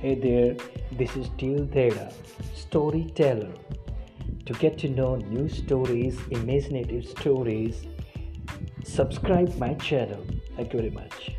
Hey there, this is Teal Theda, storyteller. To get to know new stories, imaginative stories, subscribe my channel. Thank you very much.